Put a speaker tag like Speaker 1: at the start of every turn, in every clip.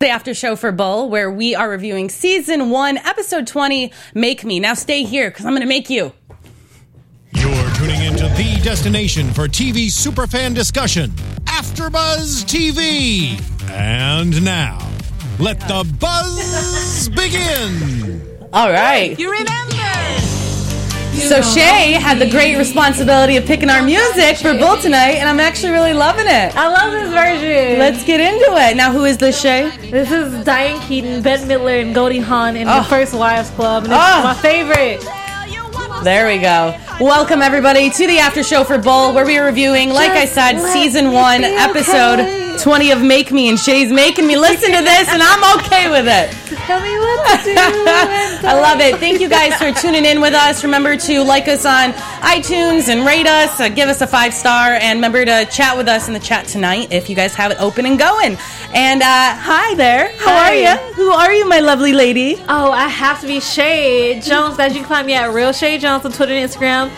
Speaker 1: the after show for Bull, where we are reviewing season one, episode 20, Make Me. Now stay here because I'm going to make you.
Speaker 2: You're tuning into the destination for TV superfan discussion, AfterBuzz TV. And now, let the buzz begin.
Speaker 1: All right.
Speaker 3: You remember?
Speaker 1: So Shay had the great responsibility of picking our music for Bull tonight, and I'm actually really loving it.
Speaker 4: I love this version.
Speaker 1: Let's get into it. Now, who is this, Shay?
Speaker 4: This is Diane Keaton, Bette Midler, and Goldie Hawn in
Speaker 1: Oh.
Speaker 4: the First Wives Club. And this
Speaker 1: Oh.
Speaker 4: is my favorite.
Speaker 1: There we go. Welcome, everybody, to the after show for Bull, where we are reviewing, like I said, season one, episode. 20 of Make Me, and Shay's making me listen to this, and I'm okay with it.
Speaker 4: Tell me what to do.
Speaker 1: I love it. Thank you guys for tuning in with us. Remember to like us on iTunes and rate us, uh, give us a five star, and remember to chat with us in the chat tonight if you guys have it open and going. And uh, hi there. How
Speaker 4: Hi.
Speaker 1: are you? Who are you, my lovely lady?
Speaker 4: Oh, I have to be Shay Jones. Guys, you can find me at Real Shay Jones on Twitter and Instagram.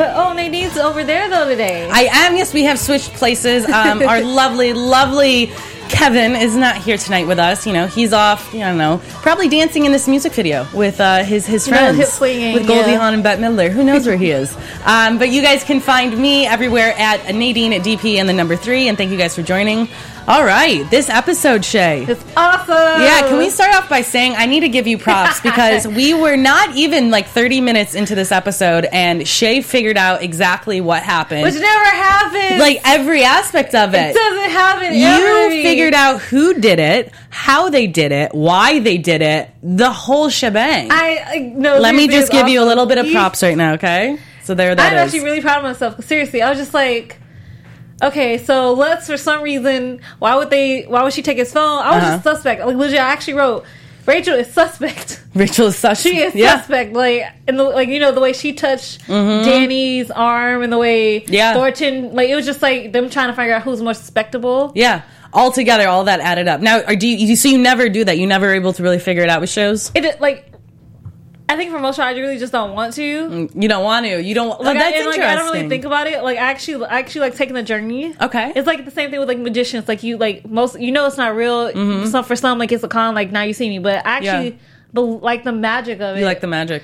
Speaker 4: But oh, Nadine's over there though today.
Speaker 1: I am. Yes, we have switched places. Um, our lovely, lovely. Kevin is not here tonight with us. You know, he's off. I don't know, probably dancing in this music video with uh, his his friends,
Speaker 4: hip swinging,
Speaker 1: with Goldie
Speaker 4: yeah.
Speaker 1: Hawn and Bette Midler. Who knows where he is? Um, but you guys can find me everywhere at Nadine at DP and the number three. And thank you guys for joining. All right, this episode, Shay.
Speaker 4: it's awesome.
Speaker 1: Yeah, can we start off by saying I need to give you props because we were not even like 30 minutes into this episode and Shay figured out exactly what happened.
Speaker 4: Which never happens.
Speaker 1: like every aspect of
Speaker 4: it
Speaker 1: it.
Speaker 4: doesn't happen.
Speaker 1: You
Speaker 4: ever.
Speaker 1: figured out who did it, how they did it, why they did it, the whole shebang.
Speaker 4: I, I no.
Speaker 1: Let me just give you a little bit of props right now, okay? So there that
Speaker 4: I'm
Speaker 1: is.
Speaker 4: actually really proud of myself. Seriously, I was just like, okay, so let's for some reason, why would they? Why would she take his phone? I was
Speaker 1: Uh-huh.
Speaker 4: just suspect. Like legit, I actually wrote Rachel is suspect.
Speaker 1: Rachel is suspect.
Speaker 4: She is
Speaker 1: yeah.
Speaker 4: suspect. Like and the, like you know the way she touched Danny's arm and the way
Speaker 1: Mm-hmm. Yeah.
Speaker 4: Thornton like it was just like them trying to figure out who's more suspectable.
Speaker 1: Yeah. All together, all that added up. Now, are, do you, you so you never do that? You never able to really figure it out with shows?
Speaker 4: It like. I think for most I really just don't want to.
Speaker 1: You don't want to. You don't.
Speaker 4: Like, I,
Speaker 1: that's
Speaker 4: and, like. I don't really think about it. Like, I actually, I actually like taking the journey.
Speaker 1: Okay.
Speaker 4: It's like the same thing with like magicians. Like you, like most, you know, it's not real. Some for some, like it's a con. Like now you see me, but I actually,
Speaker 1: Mm-hmm. Yeah.
Speaker 4: the like the magic of it.
Speaker 1: you like the magic.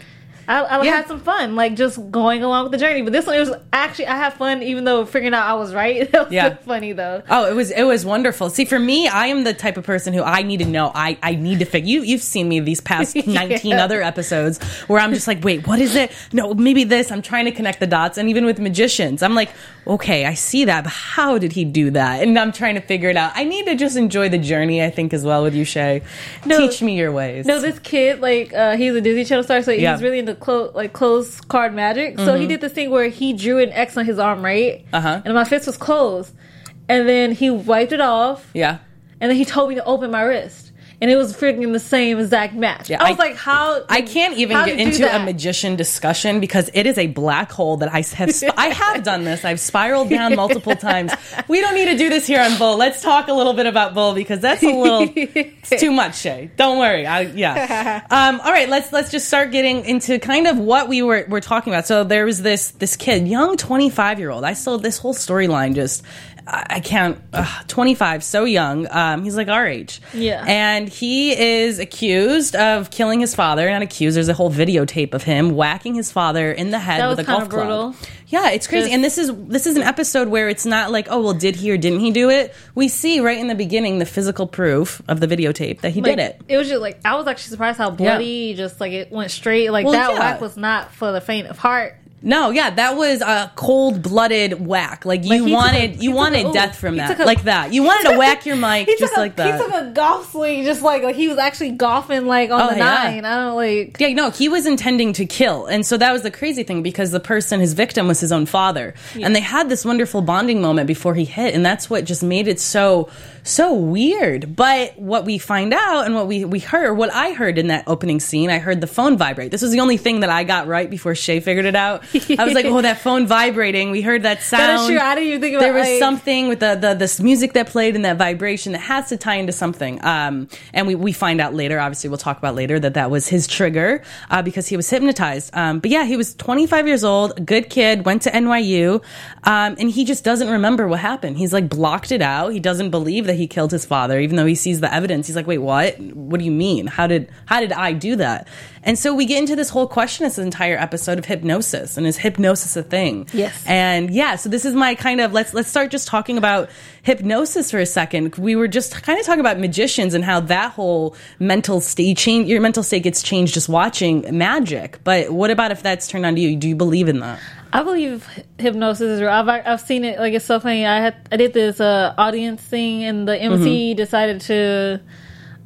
Speaker 4: I, I
Speaker 1: Yeah.
Speaker 4: had some fun, like just going along with the journey. But this one, it was actually I had fun, even though figuring out I was right. It was
Speaker 1: Yeah.
Speaker 4: so funny though.
Speaker 1: Oh, it was it was wonderful. See, for me, I am the type of person who I need to know. I I need to figure. You you've seen me these past nineteen
Speaker 4: Yeah.
Speaker 1: other episodes where I'm just like, wait, what is it? No, maybe this. I'm trying to connect the dots, and even with magicians, I'm like, okay, I see that, but how did he do that? And I'm trying to figure it out. I need to just enjoy the journey. I think as well with you, Shay.
Speaker 4: No.
Speaker 1: Teach me your ways.
Speaker 4: No, this kid, like, uh, he's a Disney Channel star, so
Speaker 1: Yeah.
Speaker 4: he's really into clo- like close card magic. So he did this thing where he drew an X on his arm, right?
Speaker 1: Uh-huh.
Speaker 4: And my fist was closed, and then he wiped it off,
Speaker 1: yeah.
Speaker 4: and then he told me to open my wrist, and it was freaking the same exact match.
Speaker 1: Yeah,
Speaker 4: I was
Speaker 1: I-
Speaker 4: like, how?
Speaker 1: I can't even get
Speaker 4: did you do
Speaker 1: into a magician discussion because it is a black hole that I have. sp- I have done this. I've spiraled down multiple times. We don't need to do this here on Bull. Let's talk a little bit about Bull because that's a little. It's too much, Shay. Don't worry. I, yeah. Um, all right. Let's let's just start getting into kind of what we were were talking about. So there was this this kid, young twenty five year old. I still this whole storyline just. I can't. Uh, 25, so young. Um, he's like our age.
Speaker 4: Yeah.
Speaker 1: And he is accused of killing his father. Not accused. There's a whole videotape of him whacking his father in the head
Speaker 4: That
Speaker 1: with a golf club.
Speaker 4: brutal.
Speaker 1: Yeah, it's crazy.
Speaker 4: Just-
Speaker 1: and this is this is an episode where it's not like, oh well, did he or didn't he do it? We see right in the beginning the physical proof of the videotape that he
Speaker 4: Like,
Speaker 1: did it.
Speaker 4: It was just like I was actually surprised how bloody, just like it went straight. Like
Speaker 1: Well,
Speaker 4: that
Speaker 1: yeah.
Speaker 4: whack was not for the faint of heart.
Speaker 1: No, yeah, that was a cold blooded whack. Like you
Speaker 4: Like,
Speaker 1: wanted,
Speaker 4: a-
Speaker 1: you wanted
Speaker 4: a-
Speaker 1: death from that,
Speaker 4: a-
Speaker 1: like that. You wanted to whack your mic just like that.
Speaker 4: He took a golf swing, just like like he was actually golfing like on
Speaker 1: Oh,
Speaker 4: the
Speaker 1: yeah.
Speaker 4: nine. I don't like.
Speaker 1: Yeah, no, he was intending to kill. And so that was the crazy thing because the person, his victim, was his own father. And they had this wonderful bonding moment before he hit. And that's what just made it so, so weird. But what we find out and what we, we heard, what I heard in that opening scene, I heard the phone vibrate. This was the only thing that I got right before Shay figured it out. I was like, oh, that phone vibrating. We heard that sound.
Speaker 4: That is true. I didn't even think about
Speaker 1: there was
Speaker 4: like,
Speaker 1: something with the, the this music that played and that vibration that has to tie into something. Um, and we, we find out later, obviously we'll talk about later that that was his trigger, uh, because he was hypnotized. Um, but yeah, he was 25 years old, good kid, went to NYU, um, and he just doesn't remember what happened. He's like blocked it out. He doesn't believe that he killed his father, even though he sees the evidence. He's like, wait, what? What do you mean? How did, how did I do that? And so we get into this whole question this entire episode of hypnosis and is hypnosis a thing?
Speaker 4: Yes.
Speaker 1: And yeah, so this is my kind of let's let's start just talking about hypnosis for a second. We were just kind of talking about magicians and how that whole mental state change your mental state gets changed just watching magic. But what about if that's turned on to you? Do you believe in that?
Speaker 4: I believe hypnosis is real. I've I've seen it. Like it's so funny. I had I did this uh, audience thing, and the MC
Speaker 1: Mm-hmm.
Speaker 4: decided to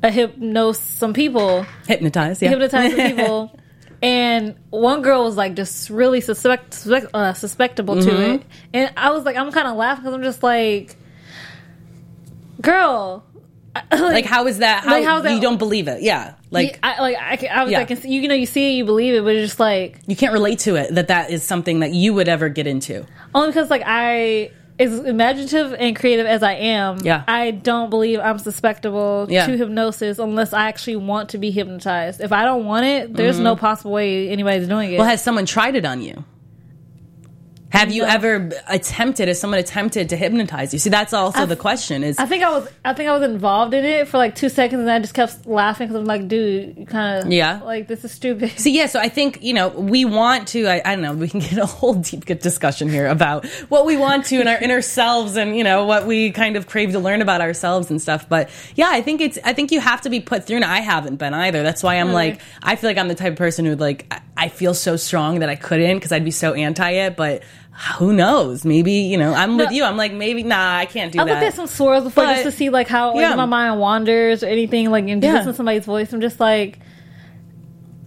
Speaker 4: uh, hypnose some people,
Speaker 1: Hypnotize, yeah.
Speaker 4: hypnotize some people. And one girl was like just really suspect, suspect uh, suspectable
Speaker 1: Mm-hmm.
Speaker 4: to it, and I was like, I'm kind of laughing because I'm just like, girl,
Speaker 1: like how is that? How,
Speaker 4: Like, how is that-
Speaker 1: you don't believe it? Yeah, like
Speaker 4: I, like I, can- I was
Speaker 1: Yeah.
Speaker 4: like, you know, you see it, you believe it, but it's just like
Speaker 1: you can't relate to it that that is something that you would ever get into.
Speaker 4: Only because like I as imaginative and creative as I am,
Speaker 1: Yeah.
Speaker 4: I don't believe I'm susceptible
Speaker 1: Yeah.
Speaker 4: to hypnosis unless I actually want to be hypnotized. If I don't want it, there's no possible way anybody's doing it.
Speaker 1: Mm-hmm. Well, has someone tried it on you? Have you ever attempted? Has someone attempted to hypnotize you? See, that's also the question. Is
Speaker 4: I think I was I think I was involved in it for like two seconds and I just kept laughing because I'm like, dude, you kind of
Speaker 1: Yeah.
Speaker 4: like this is stupid.
Speaker 1: See, yeah, so I think, you know, we want to, I, I don't know, we can get a whole deep discussion here about what we want to in our inner selves and, you know, what we kind of crave to learn about ourselves and stuff. But yeah, I think it's, I think you have to be put through, and I haven't been either. That's why I'm
Speaker 4: Really?
Speaker 1: like, I feel like I'm the type of person who, would like, I, I feel so strong that I couldn't because I'd be so anti it, but who knows? Maybe, you know, I'm with you. I'm like, maybe, nah, I can't do that.
Speaker 4: I
Speaker 1: that.
Speaker 4: looked at some swirls before
Speaker 1: But-
Speaker 4: just to see like how like,
Speaker 1: Yeah.
Speaker 4: my mind wanders or anything like and just
Speaker 1: Yeah.
Speaker 4: listen to somebody's voice. I'm just like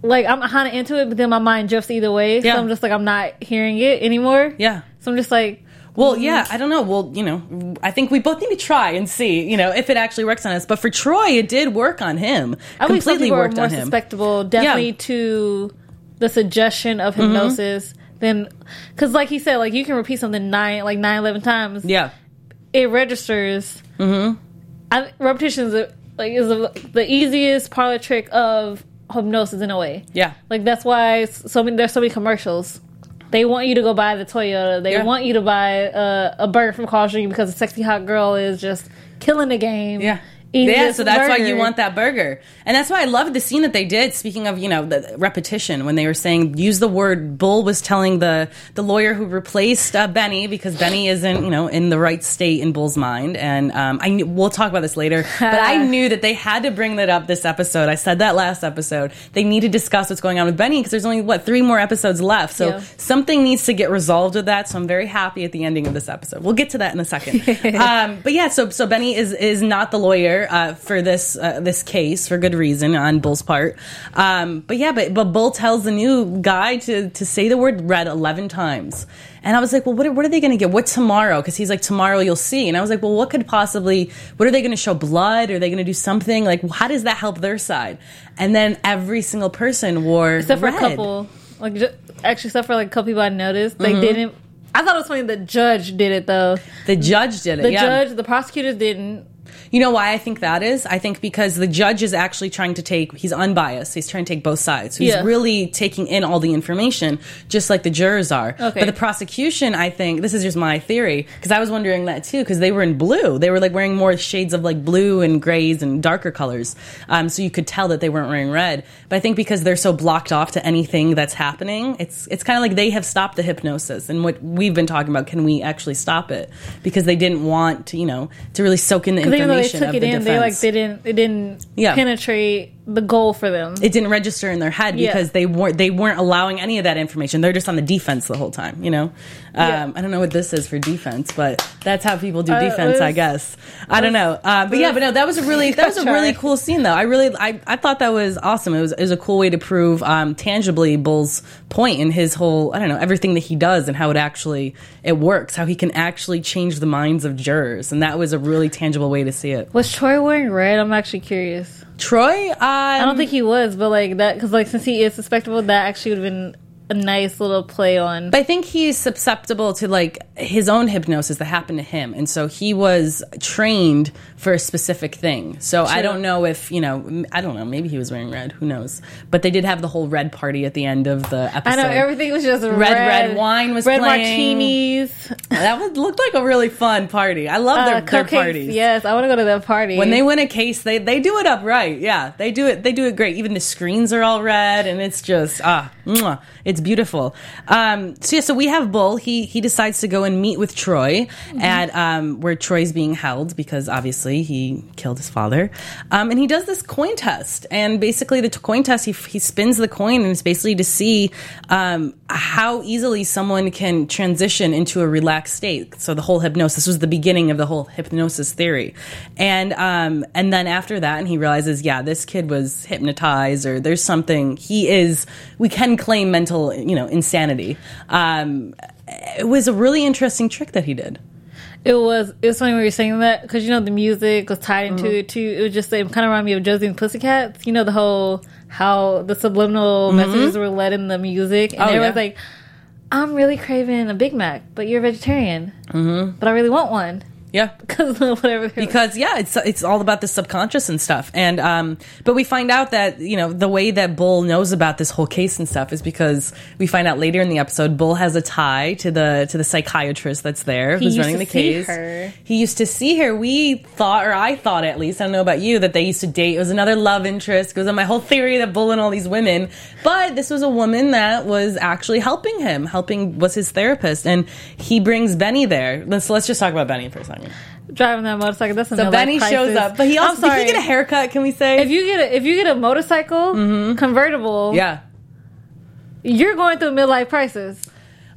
Speaker 4: like I'm kind of into it, but then my mind drifts either way.
Speaker 1: Yeah.
Speaker 4: So I'm just like I'm not hearing it anymore.
Speaker 1: yeah.
Speaker 4: So I'm just like
Speaker 1: Well, yeah, I don't know. Well, you know, I think we both need to try and see, you know, if it actually works on us. But for Troy, it did work on him.
Speaker 4: I
Speaker 1: Completely worked on him.
Speaker 4: susceptible, definitely
Speaker 1: Yeah. Mm-hmm.
Speaker 4: to the suggestion of hypnosis. Than because, like he said, like you can repeat something nine, like nine, eleven times.
Speaker 1: Yeah.
Speaker 4: it registers. Mm-hmm. I, repetition is a, like is a, the easiest parlor trick of hypnosis in a way.
Speaker 1: Yeah.
Speaker 4: Like that's why so many there's so many commercials. They want you to go buy the Toyota. They
Speaker 1: Yeah.
Speaker 4: want you to buy uh, a burger from Carl Jr. because a sexy hot girl is just killing the game.
Speaker 1: Yeah. Yeah, so that's why you want that burger. And that's why I loved the scene that they did. Speaking of, you know, the repetition, when they were saying, use the word, Bull was telling the, the lawyer who replaced uh, Benny, because Benny isn't, you know, in the right state in Bull's mind. And um, I knew, we'll talk about this later, but I knew that they had to bring that up this episode. I said that last episode. They need to discuss what's going on with Benny, because there's only, what, three more episodes left. So
Speaker 4: Yeah.
Speaker 1: something needs to get resolved with that. So I'm very happy at the ending of this episode. We'll get to that in a second. um, but yeah, so so Benny is is not the lawyer uh, for this uh, this case for good reason on Bull's part. Um, but yeah, but but Bull tells the new guy to to say the word red eleven times. And I was like, well, what are, what are they going to get? What tomorrow? Because he's like, tomorrow you'll see. And I was like, well, what could possibly, what are they going to show blood? Are they going to do something? Like, how does that help their side? And then every single person wore
Speaker 4: except for
Speaker 1: red.
Speaker 4: a couple. Like ju- actually, except for like a couple people I noticed,
Speaker 1: Mm-hmm.
Speaker 4: they didn't. I thought it was funny. The judge did it though.
Speaker 1: The judge did it.
Speaker 4: The
Speaker 1: yeah.
Speaker 4: judge, the prosecutors didn't.
Speaker 1: You know why I think that is? I think because the judge is actually trying to take, he's unbiased. He's trying to take both sides. So he's
Speaker 4: Yeah.
Speaker 1: really taking in all the information, just like the jurors are.
Speaker 4: Okay.
Speaker 1: But the prosecution, I think, this is just my theory, because I was wondering that too, because they were in blue. They were like wearing more shades of like blue and grays and darker colors. Um, so you could tell that they weren't wearing red. But I think because they're so blocked off to anything that's happening, it's, it's kind of like they have stopped the hypnosis. And what we've been talking about, can we actually stop it? Because they didn't want to, you know, to really soak in the
Speaker 4: Even though they took it
Speaker 1: the
Speaker 4: in,
Speaker 1: defense.
Speaker 4: they like they didn't it didn't
Speaker 1: Yeah.
Speaker 4: penetrate the goal for them.
Speaker 1: it didn't register in their head
Speaker 4: Yeah.
Speaker 1: because they weren't they weren't allowing any of that information. They're just on the defense the whole time. You know, um,
Speaker 4: Yeah.
Speaker 1: I don't know what this is for defense, but that's how people do
Speaker 4: Uh,
Speaker 1: defense, I
Speaker 4: let's-
Speaker 1: guess. I don't know, uh, but yeah, but no, that was a really that was a really cool scene though. I really I, I thought that was awesome. It was it was a cool way to prove um, tangibly Bull's point in his whole I don't know everything that he does and how it actually it works, how he can actually change the minds of jurors, and that was a really tangible way to see it.
Speaker 4: Was Troy wearing red? I'm actually curious.
Speaker 1: Troy, um,
Speaker 4: I don't think he was, but like that because like since he is suspectable, that actually would have been a nice little play on.
Speaker 1: But I think he's susceptible to like his own hypnosis that happened to him, and so he was trained for a specific thing. So I don't know if you know. I don't know. Maybe he was wearing red. Who knows? But they did have the whole red party at the end of the episode.
Speaker 4: I know everything was just red.
Speaker 1: red wine was
Speaker 4: red
Speaker 1: playing.
Speaker 4: martinis,
Speaker 1: That would look like a really fun party. I love
Speaker 4: uh,
Speaker 1: their, their parties.
Speaker 4: Yes, I want to go to that party.
Speaker 1: When they win a case, they they do it up right. Yeah, they do it. They do it great. Even the screens are all red, and it's just ah, mwah, it's beautiful. Um, so yeah, so we have Bull. He he decides to go and meet with Troy at um, where Troy's being held because obviously he killed his father, um, and he does this coin test. And basically, the coin test he he spins the coin, and it's basically to see um, how easily someone can transition into a relaxed state. So the whole hypnosis was the beginning of the whole hypnosis theory, and um, and then after that, and he realizes, yeah, this kid was hypnotized, or there's something. He is. We can claim mental, you know, insanity. Um, it was a really interesting trick that he did.
Speaker 4: It was it was funny when you were saying that because you know the music was tied into
Speaker 1: Mm-hmm.
Speaker 4: it too. It was just it kind of reminded me of Josie and Pussycats. You know the whole how the subliminal messages were led in the music, and
Speaker 1: Mm-hmm. Oh,
Speaker 4: everyone's
Speaker 1: yeah.
Speaker 4: like, "I'm really craving a Big Mac, but you're a vegetarian, mm-hmm. but I really want one
Speaker 1: Yeah.
Speaker 4: because whatever."
Speaker 1: because yeah, it's it's all about the subconscious and stuff. And um, but we find out that you know the way that Bull knows about this whole case and stuff is because we find out later in the episode Bull has a tie to the to the psychiatrist that's there
Speaker 4: He
Speaker 1: who's
Speaker 4: used
Speaker 1: running
Speaker 4: to
Speaker 1: the
Speaker 4: see
Speaker 1: case.
Speaker 4: her.
Speaker 1: He used to see her. We thought, or I thought at least, I don't know about you, that they used to date. It was another love interest. It was on my whole theory that Bull and all these women, but this was a woman that was actually helping him, helping was his therapist, and he brings Benny there. Let's let's just talk about Benny for a second.
Speaker 4: Driving that motorcycle. That's
Speaker 1: So Benny shows up, but he also did he get a haircut? Can we say?
Speaker 4: if you get a, if you get a motorcycle convertible,
Speaker 1: Mm-hmm. convertible? yeah.
Speaker 4: you're going through a midlife crisis.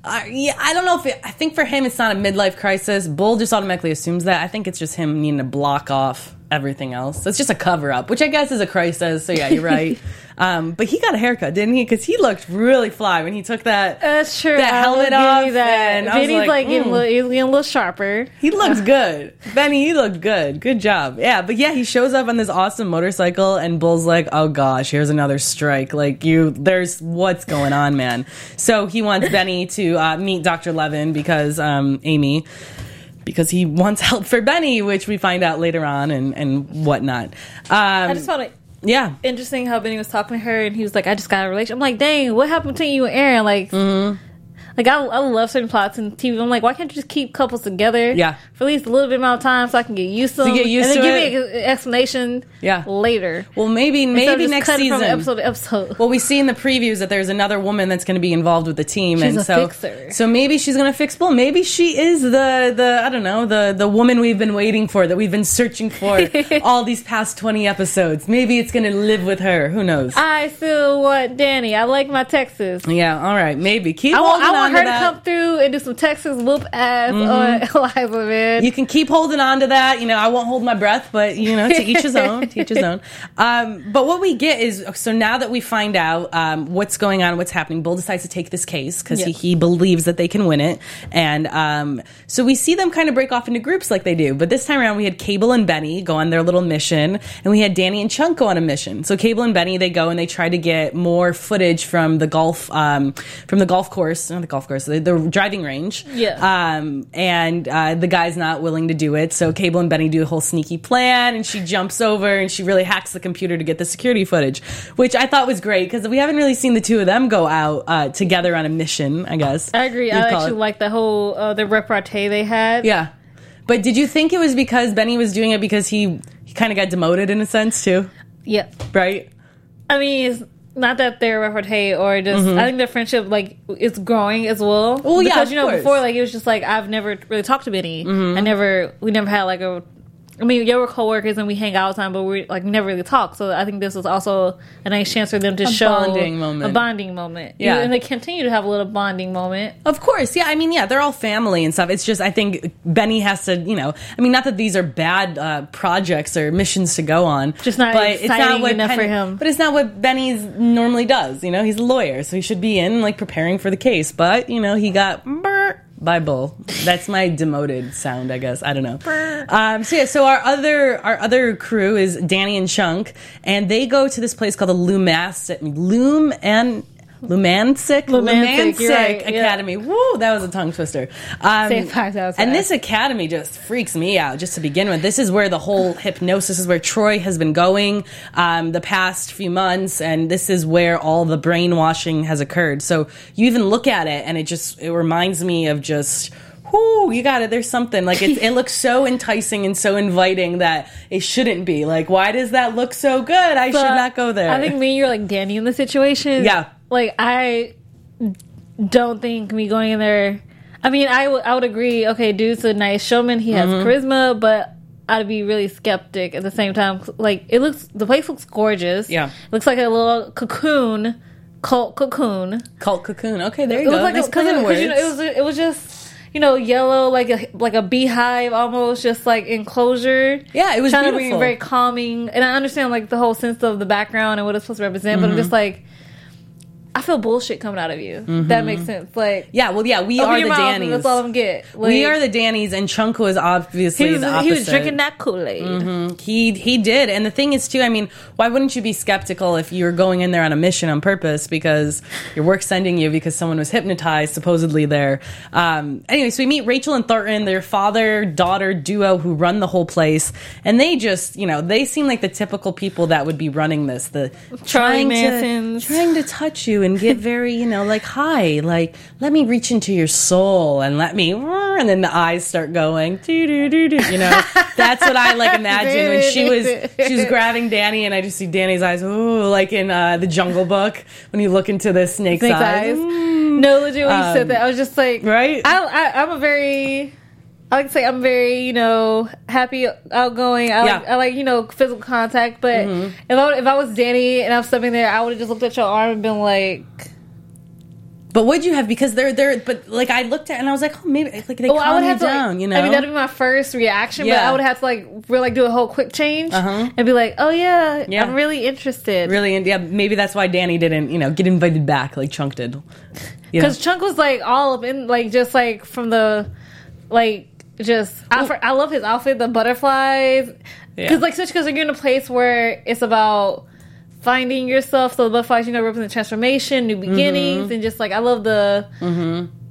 Speaker 1: Uh, yeah, I don't know if it, I think for him it's not a midlife crisis. Bull just automatically assumes that. I think it's just him needing to block off everything else. It's just a cover up, which I guess is a crisis. So yeah, you're right. um, but he got a haircut, didn't he? Because he looked really fly when he took that.
Speaker 4: That's true.
Speaker 1: That
Speaker 4: I
Speaker 1: helmet off,
Speaker 4: that.
Speaker 1: and
Speaker 4: Benny's
Speaker 1: like,
Speaker 4: like, getting,
Speaker 1: mm.
Speaker 4: a little, he's getting a little sharper.
Speaker 1: He looks good. Benny, he looked good. Good job. Yeah, but yeah, he shows up on this awesome motorcycle and Bull's like, "Oh gosh, here's another strike. Like you there's what's going on, man." So he wants Benny to uh, meet Dr. Levin because um Amy because he wants help for Benny, which we find out later on and and whatnot.
Speaker 4: I
Speaker 1: Um,
Speaker 4: just found it
Speaker 1: yeah.
Speaker 4: interesting how Benny was talking to her, and he was like, "I just got a relationship." I'm like, "Dang, what happened between you and Aaron?" Like,
Speaker 1: Mm-hmm.
Speaker 4: Like I, I love certain plots in TV. I'm like, why can't you just keep couples together?
Speaker 1: Yeah.
Speaker 4: for at least a little bit amount of time, so I can get used to them.
Speaker 1: get used
Speaker 4: and then
Speaker 1: to
Speaker 4: give me an explanation.
Speaker 1: Yeah.
Speaker 4: later.
Speaker 1: Well, maybe maybe
Speaker 4: just
Speaker 1: next season.
Speaker 4: from episode to episode.
Speaker 1: Well, we see in the previews that there's another woman that's going to be involved with the team,
Speaker 4: She's
Speaker 1: and so
Speaker 4: fixer.
Speaker 1: so maybe she's going to fix Bull. Maybe she is the the I don't know the the woman we've been waiting for that we've been searching for all these past twenty episodes. Maybe it's going to live with her. Who knows?
Speaker 4: I still want Danny. I like my Texas.
Speaker 1: yeah, all right, maybe keep
Speaker 4: I I
Speaker 1: on
Speaker 4: want her
Speaker 1: to
Speaker 4: to
Speaker 1: that. Mm-hmm.
Speaker 4: come through and do some Texas whoop ass on Eliza, man.
Speaker 1: You can keep holding on to that. You know, I won't hold my breath, but you know, to each his own. To each his own. Um, but what we get is so now that we find out um, what's going on, what's happening, Bull decides to take this case because he, he believes that they can win it, and um, so we see them kind of break off into groups like they do. But this time around, we had Cable and Benny go on their little mission, and we had Danny and Chunk go on a mission. So Cable and Benny they go and they try to get more footage from the golf um, from the golf course, the golf course, the, the driving range.
Speaker 4: Yeah.
Speaker 1: Um, and uh, the guy's not willing to do it. So Cable and Benny do a whole sneaky plan, and she jumps over and she really hacks the computer to get the security footage, which I thought was great because we haven't really seen the two of them go out uh, together on a mission. I guess
Speaker 4: I agree. I actually like the whole uh, the repartee they had.
Speaker 1: Yeah, but did you think it was because Benny was doing it because he he kind of got demoted in a sense too,
Speaker 4: yeah.
Speaker 1: right?
Speaker 4: I mean, it's not that they're repartee or just. I think their friendship like is growing as well.
Speaker 1: Mm-hmm. Well, yeah,
Speaker 4: because you know
Speaker 1: course. Mm-hmm.
Speaker 4: before like it was just like I've never really talked to Benny. I never we never had like a. I mean, yeah, we're coworkers and we hang out all the time, but we like never really talk. So I think this was also a nice chance for them to show
Speaker 1: bonding moment.
Speaker 4: a bonding moment.
Speaker 1: Yeah.
Speaker 4: and they continue to have a little bonding moment.
Speaker 1: Of course, yeah. I mean, yeah, they're all family and stuff. It's just I think Benny has to, you know. I mean, not that these are bad uh, projects or missions to go on,
Speaker 4: Just not exciting enough for him.
Speaker 1: But it's not what Benny's normally does. You know, he's a lawyer, so he should be in like preparing for the case. But you know, he got brr by Bull. That's my demoted sound, I guess. I don't know. Um, so yeah, so our other our other crew is Danny and Chunk, and they go to this place called the Lumas Loom and Lumansic,
Speaker 4: Lumansic, you're right, yeah.
Speaker 1: Academy. Woo, that was a tongue twister. Um,
Speaker 4: Say five times
Speaker 1: and this academy just freaks me out. Just to begin with, this is where the whole hypnosis is where Troy has been going um, the past few months, and this is where all the brainwashing has occurred. So you even look at it, and it just it reminds me of just. Whoo, you got it. There's something like it, it looks so enticing and so inviting that it shouldn't be. Like, why does that look so good? I should not go there.
Speaker 4: I think me you're like Danny in the situation.
Speaker 1: Yeah.
Speaker 4: Like I don't think me going in there. I mean, I would I would agree. Okay, dude's a nice showman. He has
Speaker 1: Mm-hmm.
Speaker 4: charisma, but I'd be really skeptic at the same time. Like it looks, the place looks gorgeous.
Speaker 1: Yeah.
Speaker 4: It looks like a little cocoon, cult cocoon.
Speaker 1: Cult cocoon. Okay, there
Speaker 4: It
Speaker 1: you
Speaker 4: was
Speaker 1: go.
Speaker 4: like
Speaker 1: nice
Speaker 4: a, cause it, you know, it was it was just you know yellow like a like a beehive almost just like enclosure.
Speaker 1: Yeah, it was
Speaker 4: trying to be very calming, and I understand like the whole sense of the background and what it's supposed to represent, but I'm
Speaker 1: Mm-hmm.
Speaker 4: just like. I feel bullshit coming out of you. That makes sense. Like,
Speaker 1: yeah, well, yeah, we are the Dannies.
Speaker 4: That's all I'm get. Like,
Speaker 1: we are the Dannies, and Chunk was obviously
Speaker 4: He was,
Speaker 1: the opposite.
Speaker 4: he was drinking that Kool Aid.
Speaker 1: He he did, and the thing is too. I mean, why wouldn't you be skeptical if you're going in there on a mission on purpose because your work's sending you because someone was hypnotized supposedly there. Um, anyway, so we meet Rachel and Thornton, their father daughter duo who run the whole place, and they just you know they seem like the typical people that would be running this. The trying to trying to touch you and get very you know like hi like let me reach into your soul and let me and then the eyes start going doo, doo, doo, doo, you know that's what I like imagine when she was she was grabbing Danny and I just see Danny's eyes ooh like in uh, the Jungle Book when you look into the snake's,
Speaker 4: Snake's
Speaker 1: eyes.
Speaker 4: eyes. No, legit, when you said that, I was just like,
Speaker 1: Um, Right?
Speaker 4: I, I, I'm a very, I like to say I'm very, you know, happy, outgoing. I like,
Speaker 1: Yeah. Mm-hmm.
Speaker 4: I like, you know, physical contact. But if I, if I was Danny and I was stepping there, I would have just looked at your arm and been like,
Speaker 1: But would you have because they're they're but like I looked at it and I was like oh maybe like they
Speaker 4: well, I
Speaker 1: calm
Speaker 4: would
Speaker 1: you
Speaker 4: have to,
Speaker 1: down
Speaker 4: like,
Speaker 1: you know
Speaker 4: I mean, that'd be my first reaction. But I would have to like really like do a whole quick change
Speaker 1: Uh-huh.
Speaker 4: and be like, oh yeah,
Speaker 1: Yeah.
Speaker 4: I'm really interested.
Speaker 1: really and yeah maybe that's why Danny didn't you know get invited back like Chunk did
Speaker 4: Because Chunk was like all up in like just like from the like just I, love his outfit, the butterflies. Because
Speaker 1: Yeah.
Speaker 4: like such because you're in a place where it's about finding yourself. So the butterflies, you know, represent transformation, new beginnings,
Speaker 1: Mm-hmm.
Speaker 4: and just like I love the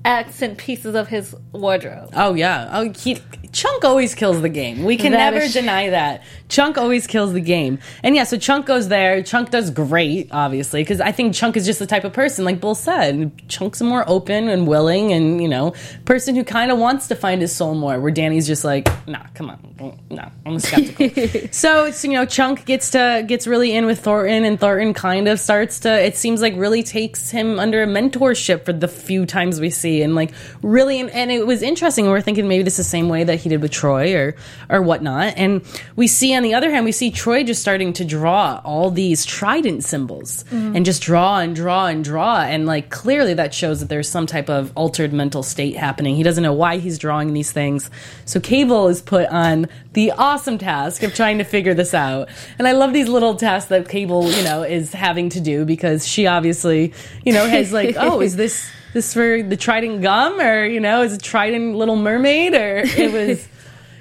Speaker 4: accent pieces of his wardrobe.
Speaker 1: Oh yeah. Oh, he, Chunk always kills the game. We can
Speaker 4: That
Speaker 1: never
Speaker 4: is-
Speaker 1: deny that. Chunk always kills the game. And yeah, so Chunk goes there. Chunk does great, obviously, because I think Chunk is just the type of person, like Bull said. Chunk's more open and willing, and you know, person who kind of wants to find his soul more. Where Danny's just like, nah, come on, mm, no, I'm skeptical. so it's you know, Chunk gets to gets really in with Thornton, and Thornton kind of starts to. It seems like really takes him under a mentorship for the few times we see, and like really, and, and it was interesting. We We're thinking maybe this is the same way that he did with Troy or or whatnot, and we see on the other hand, we see Troy just starting to draw all these trident symbols and just draw and draw and draw, and like clearly that shows that there's some type of altered mental state happening. He doesn't know why he's drawing these things, so Cable is put on the awesome task of trying to figure this out. And I love these little tasks that Cable, you know, is having to do because she obviously, you know, has like, oh, is this this for the Trident gum or you know, is it Trident Little Mermaid or it was.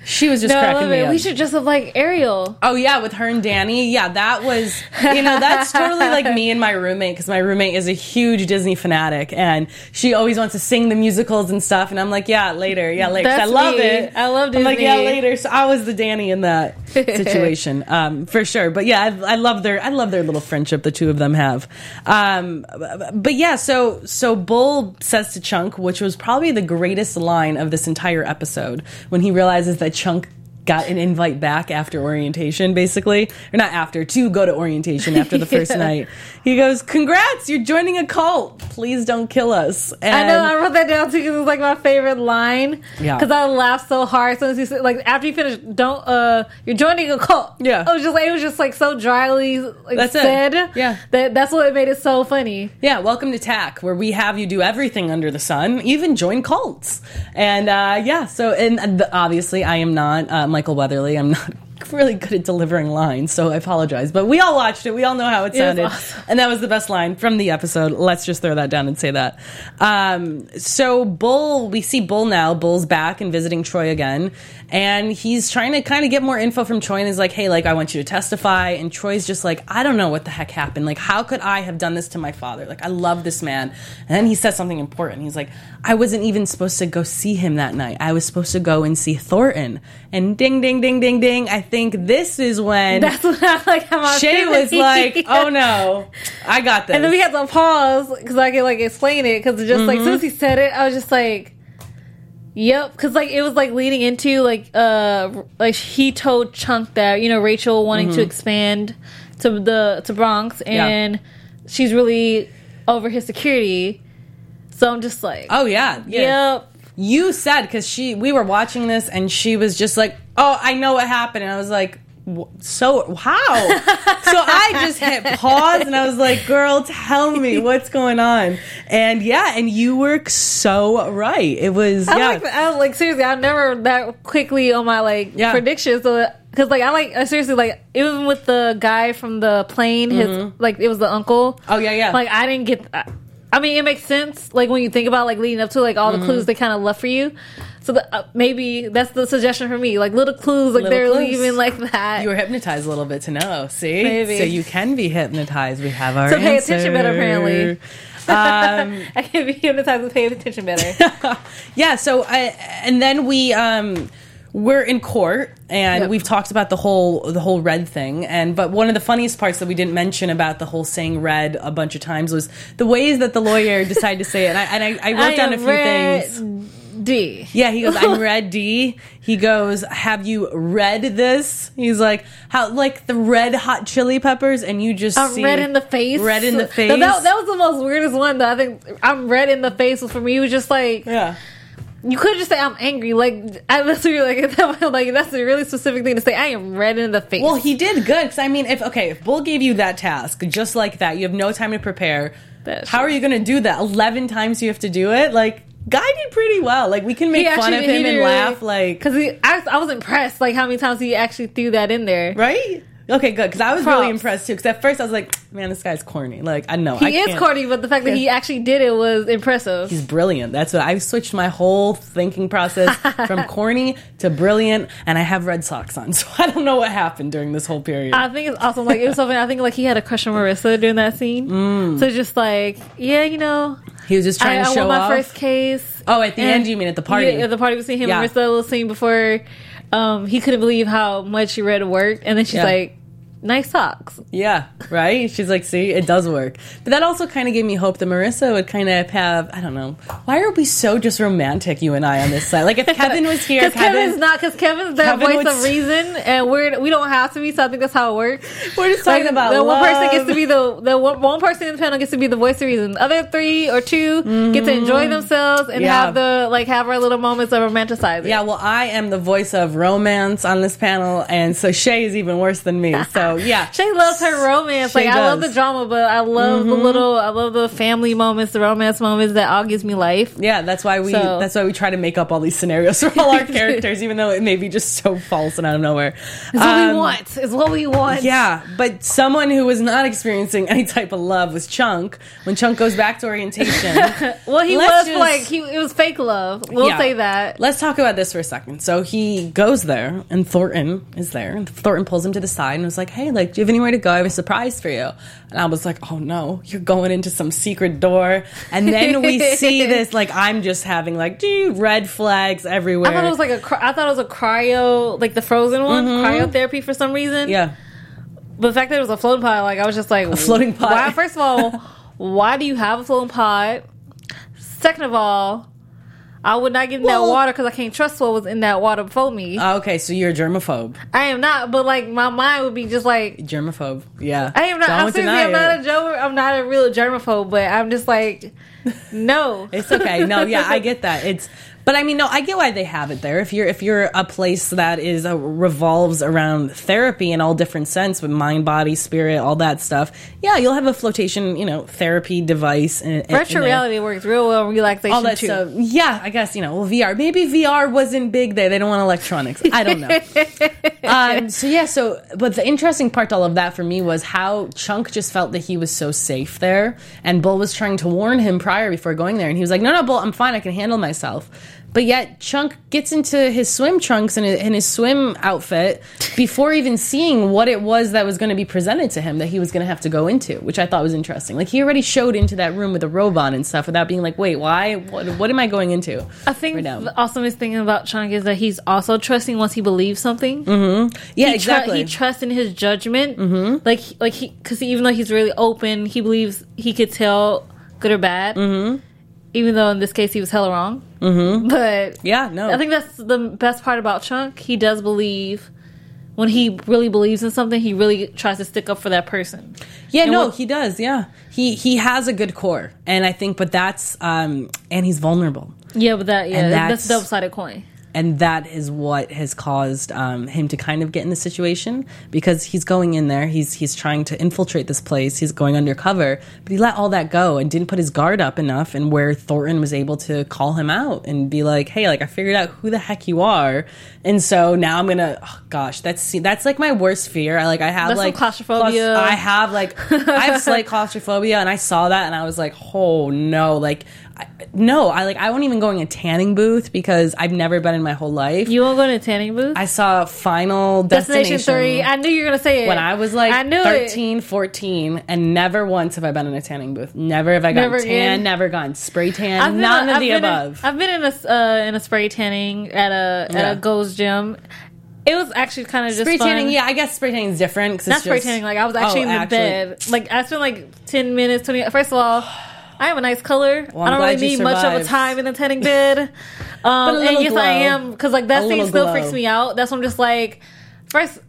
Speaker 1: She was just
Speaker 4: No,
Speaker 1: cracking me up.
Speaker 4: We should just have like Ariel.
Speaker 1: Oh yeah, with her and Danny. Yeah, that was you know that's totally like me and my roommate because my roommate is a huge Disney fanatic and she always wants to sing the musicals and stuff. And I'm like, yeah, later, yeah, later. I love
Speaker 4: me.
Speaker 1: it.
Speaker 4: I love Disney.
Speaker 1: I'm like, yeah, later. So I was the Danny in that situation um, for sure. But yeah, I, I love their I love their little friendship the two of them have. Um, but yeah, so so Bull says to Chunk, which was probably the greatest line of this entire episode, when he realizes that Chunk got an invite back after orientation, basically, or not after to go to orientation after the first night. He goes, "Congrats, you're joining a cult. Please don't kill us." And
Speaker 4: I know I wrote that down too because it's like my favorite line.
Speaker 1: Yeah.
Speaker 4: Because I laughed so hard So he said like after you finish, don't uh, you're joining a cult.
Speaker 1: Yeah.
Speaker 4: I was just it was just like so dryly like
Speaker 1: That's it.
Speaker 4: said.
Speaker 1: Yeah.
Speaker 4: That that's what made it so funny.
Speaker 1: Yeah, welcome to TAC, where we have you do everything under the sun, even join cults. And uh, yeah, so and uh, obviously, I am not uh, Michael Weatherly. I'm not really good at delivering lines, so I apologize. But we all watched it. We all know how it sounded,
Speaker 4: awesome.
Speaker 1: and that was the best line from the episode. Let's just throw that down and say that. Um, so Bull, we see Bull now. Bull's back and visiting Troy again, and he's trying to kind of get more info from Troy. And he's like, "Hey, like I want you to testify." And Troy's just like, "I don't know what the heck happened. Like, how could I have done this to my father? Like, I love this man." And then he says something important. He's like, "I wasn't even supposed to go see him that night. I was supposed to go and see Thornton." And ding, ding, ding, ding, ding. I think this is when
Speaker 4: That's what I like. How I
Speaker 1: Shay was like, "Oh no, I got this."
Speaker 4: And then we had to pause because I could like explain it because just like
Speaker 1: Mm-hmm.
Speaker 4: as soon as he said it, I was just like, "Yep," because like it was like leading into like uh like he told Chunk that you know Rachel wanting
Speaker 1: Mm-hmm.
Speaker 4: to expand to the to Bronx and she's really over his security. So I'm just like,
Speaker 1: oh yeah, yeah.
Speaker 4: yep.
Speaker 1: You said because she, we were watching this, and she was just like, "Oh, I know what happened," and I was like. "Wh- So how? so I just hit pause and I was like, "Girl, tell me what's going on." And yeah, and you were so right. It was
Speaker 4: I
Speaker 1: yeah,
Speaker 4: like I was like seriously. I'm never that quickly on my like
Speaker 1: Yeah.
Speaker 4: predictions. So because like I like I seriously like even with the guy from the plane, his mm-hmm. like it was the uncle.
Speaker 1: Oh, yeah, yeah.
Speaker 4: Like I didn't get. I, I mean, it makes sense. Like when you think about like leading up to like all the
Speaker 1: Mm-hmm.
Speaker 4: clues they kind of left for you. So the, uh, maybe that's the suggestion for me. Like little clues, like
Speaker 1: Little
Speaker 4: they're
Speaker 1: clues.
Speaker 4: leaving like that.
Speaker 1: you were hypnotized a little bit to know. See,
Speaker 4: Maybe.
Speaker 1: so you can be hypnotized. We have our
Speaker 4: So pay attention better, apparently.
Speaker 1: Um,
Speaker 4: I can be hypnotized with paying attention better.
Speaker 1: yeah so I, and then we um we're in court and
Speaker 4: Yep.
Speaker 1: we've talked about the whole the whole red thing and but one of the funniest parts that we didn't mention about the whole saying red a bunch of times was the ways that the lawyer decided to say it and i, and I, I wrote
Speaker 4: I
Speaker 1: down a few
Speaker 4: red
Speaker 1: things
Speaker 4: D.
Speaker 1: yeah, he goes, I'm red D. He goes, Have you read this? He's like, How like the red hot chili peppers, and you just
Speaker 4: I'm
Speaker 1: see
Speaker 4: red in the face.
Speaker 1: Red in the face.
Speaker 4: That, that was the most weirdest one. That I think I'm red in the face was for me. It was just like
Speaker 1: yeah.
Speaker 4: You could just say I'm angry. Like I literally like like that's a really specific thing to say. I am red in the face.
Speaker 1: Well, he did good because I mean, if okay, if Bull gave you that task just like that, you have no time to prepare.
Speaker 4: That's
Speaker 1: how
Speaker 4: true.
Speaker 1: are you going to do that? Eleven times you have to do it. Like, guy did pretty well. Like, we can make fun of him and laugh. Like,
Speaker 4: because I, I was impressed. Like how many times he actually threw that in there.
Speaker 1: right? Okay, good. Because I was really impressed too. Because at first I was like, man, this guy's corny. Like, I know I
Speaker 4: He is
Speaker 1: can't-
Speaker 4: corny, but the fact that he actually did it was impressive.
Speaker 1: He's brilliant. That's what I switched my whole thinking process from corny to brilliant, and I have red socks on, so I don't know what happened during this whole period.
Speaker 4: I think it's awesome. Like it was something. I think like he had a crush on Marissa during that scene.
Speaker 1: Mm.
Speaker 4: So just like yeah, you know,
Speaker 1: he was just trying
Speaker 4: I,
Speaker 1: to
Speaker 4: I
Speaker 1: show
Speaker 4: won my
Speaker 1: off.
Speaker 4: first case.
Speaker 1: Oh, at the
Speaker 4: And-
Speaker 1: end, you mean at the party?
Speaker 4: Yeah, at the party between him
Speaker 1: Yeah.
Speaker 4: and Marissa, a little scene before um, he couldn't believe how much she read worked, and then she's
Speaker 1: Yeah.
Speaker 4: like, "Nice socks."
Speaker 1: Yeah, right? She's like, see, it does work. But that also kind of gave me hope that Marissa would kind of have, I don't know, why are we so just romantic, you and I, on this side? Like, if Kevin was here, Kevin,
Speaker 4: Kevin's not. Because Kevin's that
Speaker 1: Kevin
Speaker 4: voice of reason, and we're we don't have to be. So I think that's how it works.
Speaker 1: we're just talking
Speaker 4: Like,
Speaker 1: about
Speaker 4: the one person gets to be the the one, one person in the panel gets to be the voice of reason. The other three or 2 get to enjoy themselves and
Speaker 1: Mm-hmm. Yeah.
Speaker 4: have the like have our little moments of romanticizing.
Speaker 1: Yeah, well, I am the voice of romance on this panel, and so Shay is even worse than me. So, yeah.
Speaker 4: Shay loves her romance.
Speaker 1: Shay
Speaker 4: like I love the drama, but I love the little, I love the family moments, the romance moments that all gives me life.
Speaker 1: Yeah, that's why we
Speaker 4: So-
Speaker 1: that's why we try to make up all these scenarios for all our characters, even though it may be just so false and out of nowhere.
Speaker 4: It's what
Speaker 1: Um,
Speaker 4: we want. It's what we want.
Speaker 1: Yeah, but someone who was not experiencing any type of love was Chunk. When Chunk goes back to orientation,
Speaker 4: Well, he was
Speaker 1: just-
Speaker 4: like he. It was fake love. We'll
Speaker 1: Yeah.
Speaker 4: say that.
Speaker 1: Let's talk about this for a second. So he goes there, and Thornton is there. And Thornton pulls him to the side and was like, "Hey, like, do you have anywhere to go? I have a surprise for you." And I was like, "Oh no, you're going into some secret door." And then we see this. Like, I'm just having like, dude, red flags everywhere.
Speaker 4: I thought it was like a. I thought it was a cryo, like the frozen one, cryotherapy for some reason.
Speaker 1: Mm-hmm. yeah.
Speaker 4: But the fact that it was a floating pod, like I was just like a
Speaker 1: floating pod.
Speaker 4: Why? First of all, why do you have a floating pod? Second of all, I would not get in
Speaker 1: Well-
Speaker 4: that water because I can't trust what was in that water before me.
Speaker 1: Oh, okay, so you're a germaphobe.
Speaker 4: I am not, but like my mind would be just like
Speaker 1: Germaphobe. Yeah.
Speaker 4: I am not. I'm
Speaker 1: Don't
Speaker 4: seriously,
Speaker 1: deny
Speaker 4: I'm not a germ. I'm not a real germaphobe, but I'm just like, no.
Speaker 1: It's okay. No, yeah, I get that. It's But I mean, no, I get why they have it there. If you're if you're a place that is uh, revolves around therapy in all different sense, with mind, body, spirit, all that stuff, yeah, you'll have a flotation, you know, therapy device. In, in-
Speaker 4: Virtual
Speaker 1: in
Speaker 4: reality works real well. Relaxation
Speaker 1: all that
Speaker 4: too.
Speaker 1: stuff. Yeah, I guess you know. Well, VR. Maybe VR wasn't big there. They don't want electronics. I don't know. um, so yeah. So, but the interesting part to all of that for me was how Chunk just felt that he was so safe there, and Bull was trying to warn him prior before going there, and he was like, "No, no, Bull, I'm fine. I can handle myself." But yet, Chunk gets into his swim trunks and his, and his swim outfit before even seeing what it was that was going to be presented to him that he was going to have to go into, which I thought was interesting. Like he already showed into that room with a robot and stuff without being like, "Wait, why? What, what am I going into?"
Speaker 4: I think
Speaker 1: right
Speaker 4: the awesomest thing about Chunk is that he's also trusting once he believes something.
Speaker 1: Yeah,
Speaker 4: he
Speaker 1: exactly.
Speaker 4: he trusts in his judgment. Mm-hmm. Like, like he, because even though he's really open, he believes he could tell good or bad. Mm-hmm. Even though in this case he was hella wrong. Mm-hmm. But
Speaker 1: yeah, no.
Speaker 4: I think that's the best part about Chunk. He does believe. When he really believes in something, he really tries to stick up for that person.
Speaker 1: Yeah,
Speaker 4: And
Speaker 1: no, he does. Yeah, he he has a good core, and I think, but that's um, and he's vulnerable,
Speaker 4: Yeah, but that yeah, that's,
Speaker 1: that's-
Speaker 4: double sided coin.
Speaker 1: And that is what has caused um, him to kind of get in the situation because he's going in there, he's he's trying to infiltrate this place, he's going undercover, but he let all that go and didn't put his guard up enough, and where Thornton was able to call him out and be like, hey, like I figured out who the heck you are, and so now I'm gonna, oh, gosh, that's that's like my worst fear. I like I have
Speaker 4: That's
Speaker 1: like
Speaker 4: claustrophobia.
Speaker 1: claus- I have like I have slight claustrophobia, and I saw that, and I was like, oh no, like I, no, I like I won't even go in a tanning booth because I've never been in my whole life.
Speaker 4: You won't go to a tanning booth?
Speaker 1: I saw Final
Speaker 4: Destination,
Speaker 1: Destination,
Speaker 4: Three. I knew you were gonna say it
Speaker 1: when I was like
Speaker 4: I knew
Speaker 1: 13, 14, and never once have I been in a tanning booth. Never have I gotten
Speaker 4: Never
Speaker 1: tan,
Speaker 4: again?
Speaker 1: never gotten spray tan, none of
Speaker 4: I've
Speaker 1: the
Speaker 4: been in-
Speaker 1: above.
Speaker 4: I've been in a uh, in a spray tanning at a
Speaker 1: Yeah.
Speaker 4: at a Gold's Gym. It was actually kind of just
Speaker 1: spray
Speaker 4: fun.
Speaker 1: tanning, yeah, I guess spray tanning is different. 'cause
Speaker 4: not
Speaker 1: it's
Speaker 4: spray
Speaker 1: just-
Speaker 4: tanning. Like I was actually
Speaker 1: Oh,
Speaker 4: in the
Speaker 1: actually.
Speaker 4: bed. Like I spent like ten minutes, twenty. First of all. I have a nice color.
Speaker 1: Well,
Speaker 4: I don't really need much of a time in the tanning bed. Um, and yes,
Speaker 1: glow.
Speaker 4: I am because like that
Speaker 1: A
Speaker 4: thing still
Speaker 1: glow.
Speaker 4: freaks me out. That's why I'm just like, first,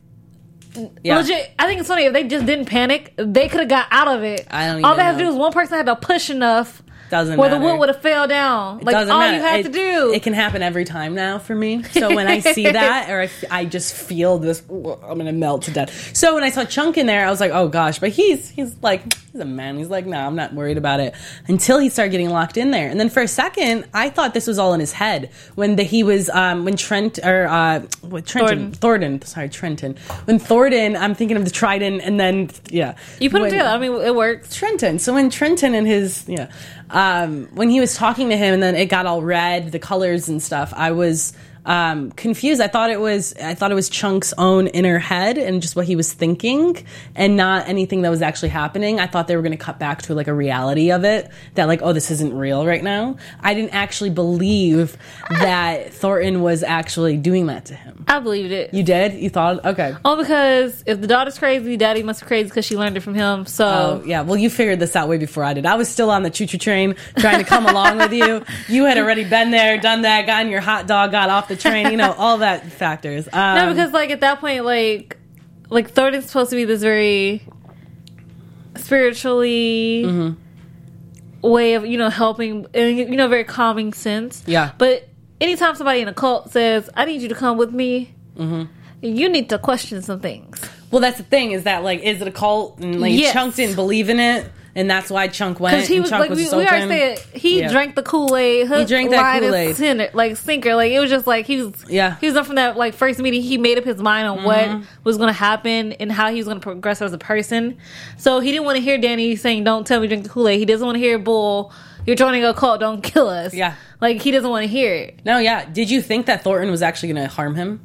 Speaker 1: Yeah.
Speaker 4: legit. I think it's funny if they just didn't panic, they could have got out of it.
Speaker 1: I don't
Speaker 4: All they had to do is one person had to push enough,
Speaker 1: Doesn't
Speaker 4: where the wood would have fell down. Like all
Speaker 1: matter.
Speaker 4: you have
Speaker 1: It-
Speaker 4: to do.
Speaker 1: It can happen every time now for me. So when I see that, or I, I just feel this, I'm gonna melt to death. So when I saw Chunk in there, I was like, oh gosh, but he's he's like he's a man. He's like, no, I'm not worried about it. Until he started getting locked in there, and then for a second, I thought this was all in his head when the, he was um, when Trent or uh, what Trenton Thornton, sorry Trenton when Thornton, I'm thinking of the Trident, and then yeah,
Speaker 4: you put
Speaker 1: When-
Speaker 4: together. I mean, it works.
Speaker 1: Trenton. So when Trenton and his yeah, um, when he was talking to him, and then it got all red, the colors and stuff. I was um, confused. I thought it was I thought it was Chunk's own inner head and just what he was thinking, and not anything that was actually happening. I thought they were going to cut back to like a reality of it that like oh this isn't real right now. I didn't actually believe that Thornton was actually doing that to him.
Speaker 4: I believed it.
Speaker 1: You did? You thought okay?
Speaker 4: All because if the daughter's crazy, daddy must be crazy because she learned it from him. So
Speaker 1: Oh, yeah. Well, you figured this out way before I did. I was still on the choo choo train trying to come along with you. You had already been there, done that, gotten your hot dog, got off the train, you know, all that factors. Um,
Speaker 4: no, because like at that point, like like Thornton's supposed to be this very spiritually
Speaker 1: Mm-hmm.
Speaker 4: way of you know helping, and you know, very calming sense.
Speaker 1: Yeah.
Speaker 4: But anytime somebody in a cult says, "I need you to come with me,"
Speaker 1: Mm-hmm.
Speaker 4: you need to question some things.
Speaker 1: well, that's the thing is that, like, is it a cult? And, like,
Speaker 4: Yes.
Speaker 1: Chunk didn't believe in it, and that's why Chunk went.
Speaker 4: Because he was
Speaker 1: Chunk
Speaker 4: like
Speaker 1: was
Speaker 4: we, we already
Speaker 1: open.
Speaker 4: said he
Speaker 1: Yeah.
Speaker 4: drank the Kool Aid. He
Speaker 1: drank that Kool-Aid.
Speaker 4: sinker, like sinker. Like it was just like he was.
Speaker 1: Yeah.
Speaker 4: he was done from that like first meeting. He made up his mind on
Speaker 1: Mm-hmm.
Speaker 4: what was going to happen and how he was going to progress as a person. So he didn't want to hear Danny saying, "Don't tell me drink the Kool Aid." He doesn't want to hear Bull. You're joining a cult. Don't kill us.
Speaker 1: Yeah.
Speaker 4: like he doesn't want to hear it.
Speaker 1: No, yeah. Did you think that Thornton was actually going to harm him?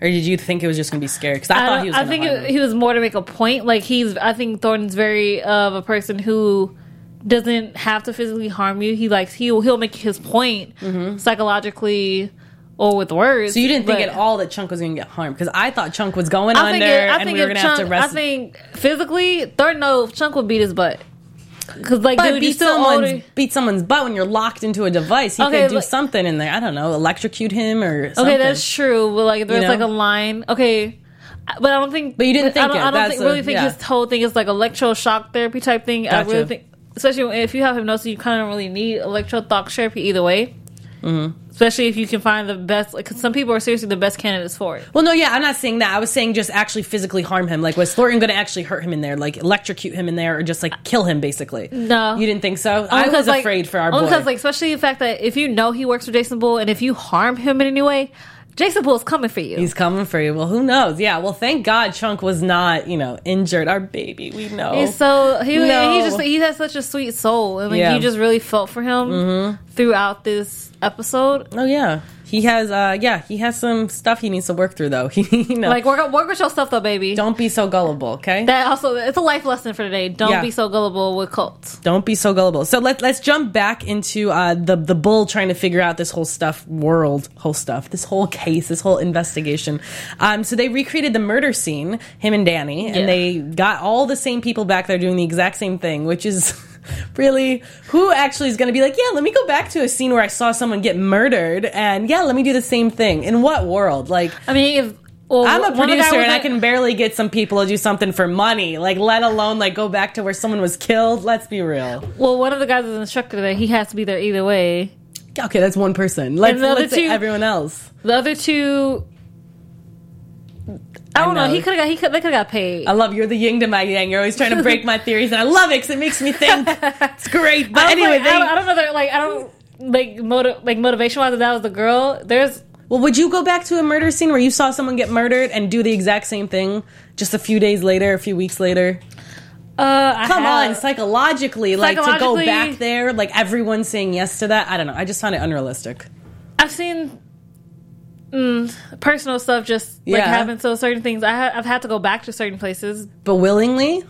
Speaker 1: Or did you think it was just going to be scary? Because I, thought he was
Speaker 4: I think it, he was more to make a point. Like he's, I think Thornton's very of a person who doesn't have to physically harm you. He likes he'll he'll make his point psychologically or with words.
Speaker 1: Mm-hmm. So you didn't think at all that Chunk was going to get harmed? Because I thought Chunk was going
Speaker 4: I
Speaker 1: under,
Speaker 4: it, I
Speaker 1: and
Speaker 4: think
Speaker 1: we were going to have to
Speaker 4: I think physically, Thornton no Chunk would beat his butt. Because like,
Speaker 1: But
Speaker 4: dude,
Speaker 1: beat someone's
Speaker 4: older.
Speaker 1: beat someone's butt when you're locked into a device. He
Speaker 4: Okay,
Speaker 1: could do
Speaker 4: but-
Speaker 1: something in there. I don't know, electrocute him or something.
Speaker 4: Okay, that's true. But like, there's
Speaker 1: know?
Speaker 4: like a line. Okay. But I don't think.
Speaker 1: But you didn't
Speaker 4: I
Speaker 1: think
Speaker 4: don't,
Speaker 1: it.
Speaker 4: I don't think,
Speaker 1: a-
Speaker 4: really think
Speaker 1: yeah.
Speaker 4: his whole thing is like electroshock therapy type thing. I really think, especially if you have hypnosis, you kind of don't really need electroshock therapy either way. Mm-hmm. especially if you can find the best. Like 'cause some people are seriously the best candidates for it.
Speaker 1: Well, no, yeah, I'm not saying that. I was saying just actually physically harm him. Like, was Thornton going to actually hurt him in there, like electrocute him in there, or just like kill him, basically?
Speaker 4: No.
Speaker 1: you didn't think so.
Speaker 4: Only
Speaker 1: I was
Speaker 4: like-
Speaker 1: afraid for our
Speaker 4: only
Speaker 1: boy.
Speaker 4: because, like, especially the fact that if you know he works for Jason Bull, and if you harm him in any way, Jason is coming for you.
Speaker 1: He's coming for you. Well, who knows? Yeah. Well, thank God Chunk was not, you know, injured. Our baby, we know.
Speaker 4: He's so he
Speaker 1: No.
Speaker 4: he just he has such a sweet soul, and like
Speaker 1: Yeah. Mm-hmm.
Speaker 4: you just really felt for him throughout this episode.
Speaker 1: oh yeah, he has. uh Yeah, he has some stuff he needs to work through, though. He, you know,
Speaker 4: Like work work with your stuff though, baby.
Speaker 1: don't be so gullible. Okay.
Speaker 4: that also it's a life lesson for today. Don't
Speaker 1: Yeah.
Speaker 4: be so gullible with cults.
Speaker 1: Don't be so gullible. So let, let's jump back into uh, the the bull trying to figure out this whole stuff, world, whole stuff, this whole case, this whole investigation. Um, so they recreated the murder scene, him and Danny,
Speaker 4: Yeah.
Speaker 1: and they got all the same people back there doing the exact same thing, which is really who actually is going to be like, yeah, let me go back to a scene where I saw someone get murdered, and yeah, let me do the same thing. In what world? Like.
Speaker 4: I mean, if well,
Speaker 1: I'm a
Speaker 4: one of the guys
Speaker 1: producer and I can barely get some people to do something for money, like let alone like go back to where someone was killed. Let's be real.
Speaker 4: Well, one of the guys is an instructor there. He has to be there either way.
Speaker 1: Okay, that's one person. Let's, let's say
Speaker 4: two-
Speaker 1: everyone else.
Speaker 4: The other two, I don't know.
Speaker 1: know.
Speaker 4: He could have got. He could. They could have got paid.
Speaker 1: I love you're the yin to my yang. You're always trying to break my theories, and I love it because it makes me think. It's great. But anyway,
Speaker 4: like,
Speaker 1: they,
Speaker 4: I, don't, I don't know. That, like I don't like motiv- like motivation wise. If that was the girl, there's
Speaker 1: well, would you go back to a murder scene where you saw someone get murdered and do the exact same thing just a few days later, a few weeks later?
Speaker 4: uh,
Speaker 1: Come on, psychologically, like to go back there, like everyone saying yes to that. I don't know. I just found it unrealistic.
Speaker 4: I've seen mm, personal stuff just like
Speaker 1: Yeah.
Speaker 4: happen. So certain things, I ha- I've had to go back to certain places.
Speaker 1: But willingly,